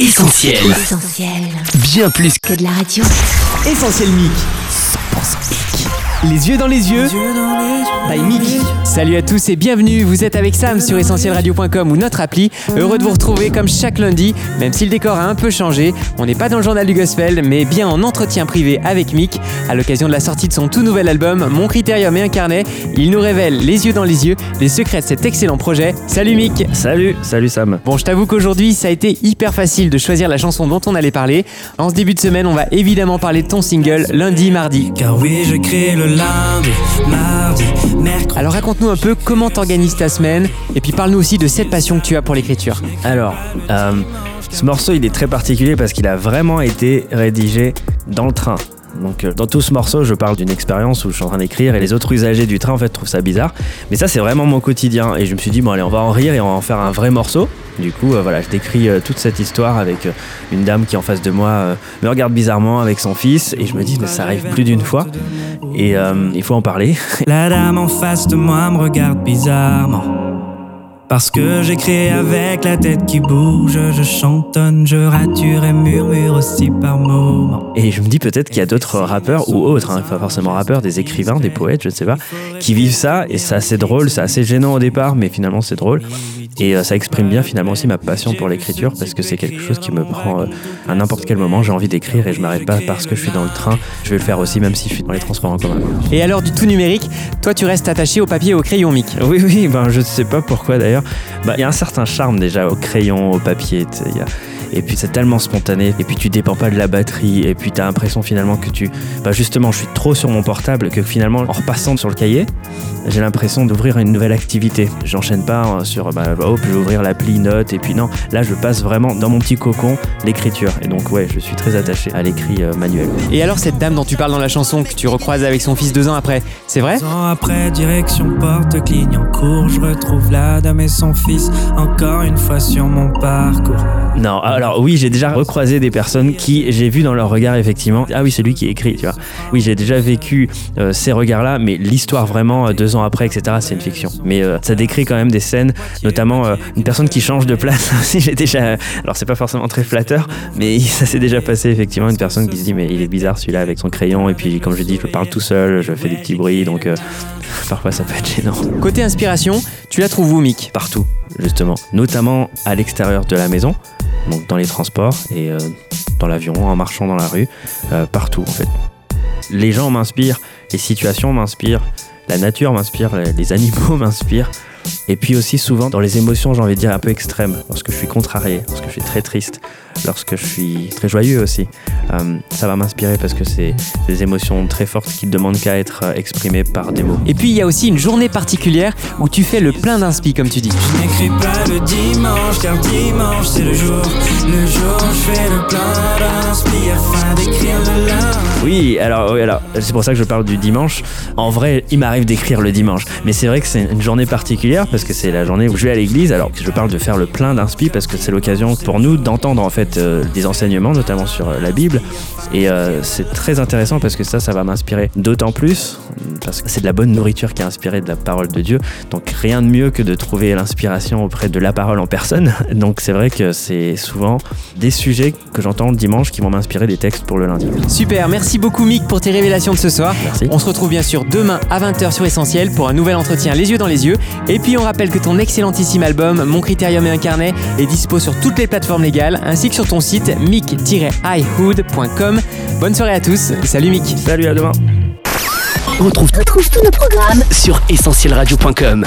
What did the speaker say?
Essentiel. Essentiel. Bien plus que de la radio. Essentiel Mic. 100% Mic. Les yeux dans les yeux. By Mic. Salut à tous et bienvenue, vous êtes avec Sam sur essentielradio.com ou notre appli. Heureux de vous retrouver comme chaque lundi, même si le décor a un peu changé. On n'est pas dans le journal du gospel, mais bien en entretien privé avec Mick. À l'occasion de la sortie de son tout nouvel album, Mon Critérium et un carnet, il nous révèle les yeux dans les yeux les secrets de cet excellent projet. Salut Mick Salut, salut Sam. Bon, je t'avoue qu'aujourd'hui, ça a été hyper facile de choisir la chanson dont on allait parler. En ce début de semaine, on va évidemment parler de ton single lundi, mardi. Car oui, je crée le lundi, mardi, mercredi. Alors raconte-nous un peu comment t'organises ta semaine et puis parle-nous aussi de cette passion que tu as pour l'écriture. Alors, euh, ce morceau il est très particulier parce qu'il a vraiment été rédigé dans le train. Donc euh, dans tout ce morceau, je parle d'une expérience où je suis en train d'écrire et les autres usagers du train en fait trouvent ça bizarre. Mais ça c'est vraiment mon quotidien et je me suis dit bon allez on va en rire et on va en faire un vrai morceau. Du coup euh, voilà je décris euh, toute cette histoire avec euh, une dame qui en face de moi me regarde bizarrement avec son fils et je me dis mais ça arrive plus d'une fois et il faut en parler. La dame en face de moi me regarde bizarrement. Parce que j'écris avec la tête qui bouge, je chantonne, je rature et murmure aussi par moments. Et je me dis peut-être qu'il y a d'autres rappeurs ou autres, hein, pas forcément rappeurs, des écrivains, des poètes, je ne sais pas, qui vivent ça et c'est assez drôle, c'est assez gênant au départ, mais finalement c'est drôle. Et euh, ça exprime bien finalement aussi ma passion pour l'écriture parce que c'est quelque chose qui me prend euh, à n'importe quel moment. J'ai envie d'écrire et je m'arrête pas parce que je suis dans le train. Je vais le faire aussi même si je suis dans les transports en commun. Et alors du tout numérique, toi tu restes attaché au papier et au crayon Mick. Oui, oui, ben je ne sais pas pourquoi d'ailleurs. Bah, Il y a un certain charme déjà au crayon, au papier. il y a- Et puis c'est tellement spontané. Et puis tu dépends pas de la batterie. Et puis tu as l'impression finalement que tu. Bah justement, je suis trop sur mon portable que finalement, en repassant sur le cahier, j'ai l'impression d'ouvrir une nouvelle activité. J'enchaîne pas euh, sur. Bah, oh, je vais ouvrir l'appli note. Et puis non, là je passe vraiment dans mon petit cocon l'écriture. Et donc, ouais, je suis très attaché à l'écrit euh, manuel. Et alors cette dame dont tu parles dans la chanson que tu recroises avec son fils deux ans après, c'est vrai? Deux ans après, direction porte Clignancourt, je retrouve la dame et son fils, encore une fois sur mon parcours. Non, alors oui, j'ai déjà recroisé des personnes qui j'ai vu dans leur regard effectivement. Ah oui, c'est lui qui écrit, tu vois. Oui, j'ai déjà vécu euh, ces regards-là, mais l'histoire vraiment euh, deux ans après, etc. C'est une fiction. Mais euh, ça décrit quand même des scènes, notamment une personne qui change de place. Si j'ai déjà, alors c'est pas forcément très flatteur, mais ça s'est déjà passé effectivement. Une personne qui se dit mais il est bizarre celui-là avec son crayon et puis comme je dis, je parle tout seul, je fais des petits bruits, donc parfois ça peut être gênant. Côté inspiration, tu la trouves où Mick? Partout, justement, notamment à l'extérieur de la maison, donc dans les transports et euh, dans l'avion, en marchant dans la rue, euh, partout en fait. Les gens m'inspirent, les situations m'inspirent, la nature m'inspire, les- les animaux m'inspirent. Et puis aussi souvent dans les émotions, j'ai envie de dire un peu extrêmes, lorsque je suis contrarié, lorsque je suis très triste, lorsque je suis très joyeux aussi. Euh, ça va m'inspirer parce que c'est des émotions très fortes qui ne demandent qu'à être euh, exprimées par des mots. Et puis il y a aussi une journée particulière où tu fais le plein d'inspi comme tu dis. Je n'écris pas le dimanche, car dimanche c'est le jour. Le jour, je fais le plein d'inspi afin d'écrire le lundi. Oui, alors, oui, alors c'est pour ça que je parle du dimanche. En vrai, il m'arrive d'écrire le dimanche, mais c'est vrai que c'est une journée particulière parce que c'est la journée où je vais à l'église. Alors, je parle de faire le plein d'inspi parce que c'est l'occasion pour nous d'entendre en fait euh, des enseignements, notamment sur euh, la Bible. Et euh, c'est très intéressant parce que ça, ça va m'inspirer d'autant plus parce que c'est de la bonne nourriture qui est inspirée de la parole de Dieu. Donc, rien de mieux que de trouver l'inspiration auprès de la parole en personne. Donc, c'est vrai que c'est souvent des sujets que j'entends le dimanche qui vont m'inspirer des textes pour le lundi. Super, merci beaucoup Mick pour tes révélations de ce soir. Merci. On se retrouve bien sûr demain à 20h sur Essentiel pour un nouvel entretien les yeux dans les yeux. Et puis on rappelle que ton excellentissime album Mon Critérium et un carnet est dispo sur toutes les plateformes légales ainsi que sur ton site mick-ihood.com. Bonne soirée à tous, salut Mick Salut, à demain retrouve Retrouve tous nos programmes sur essentielradio.com.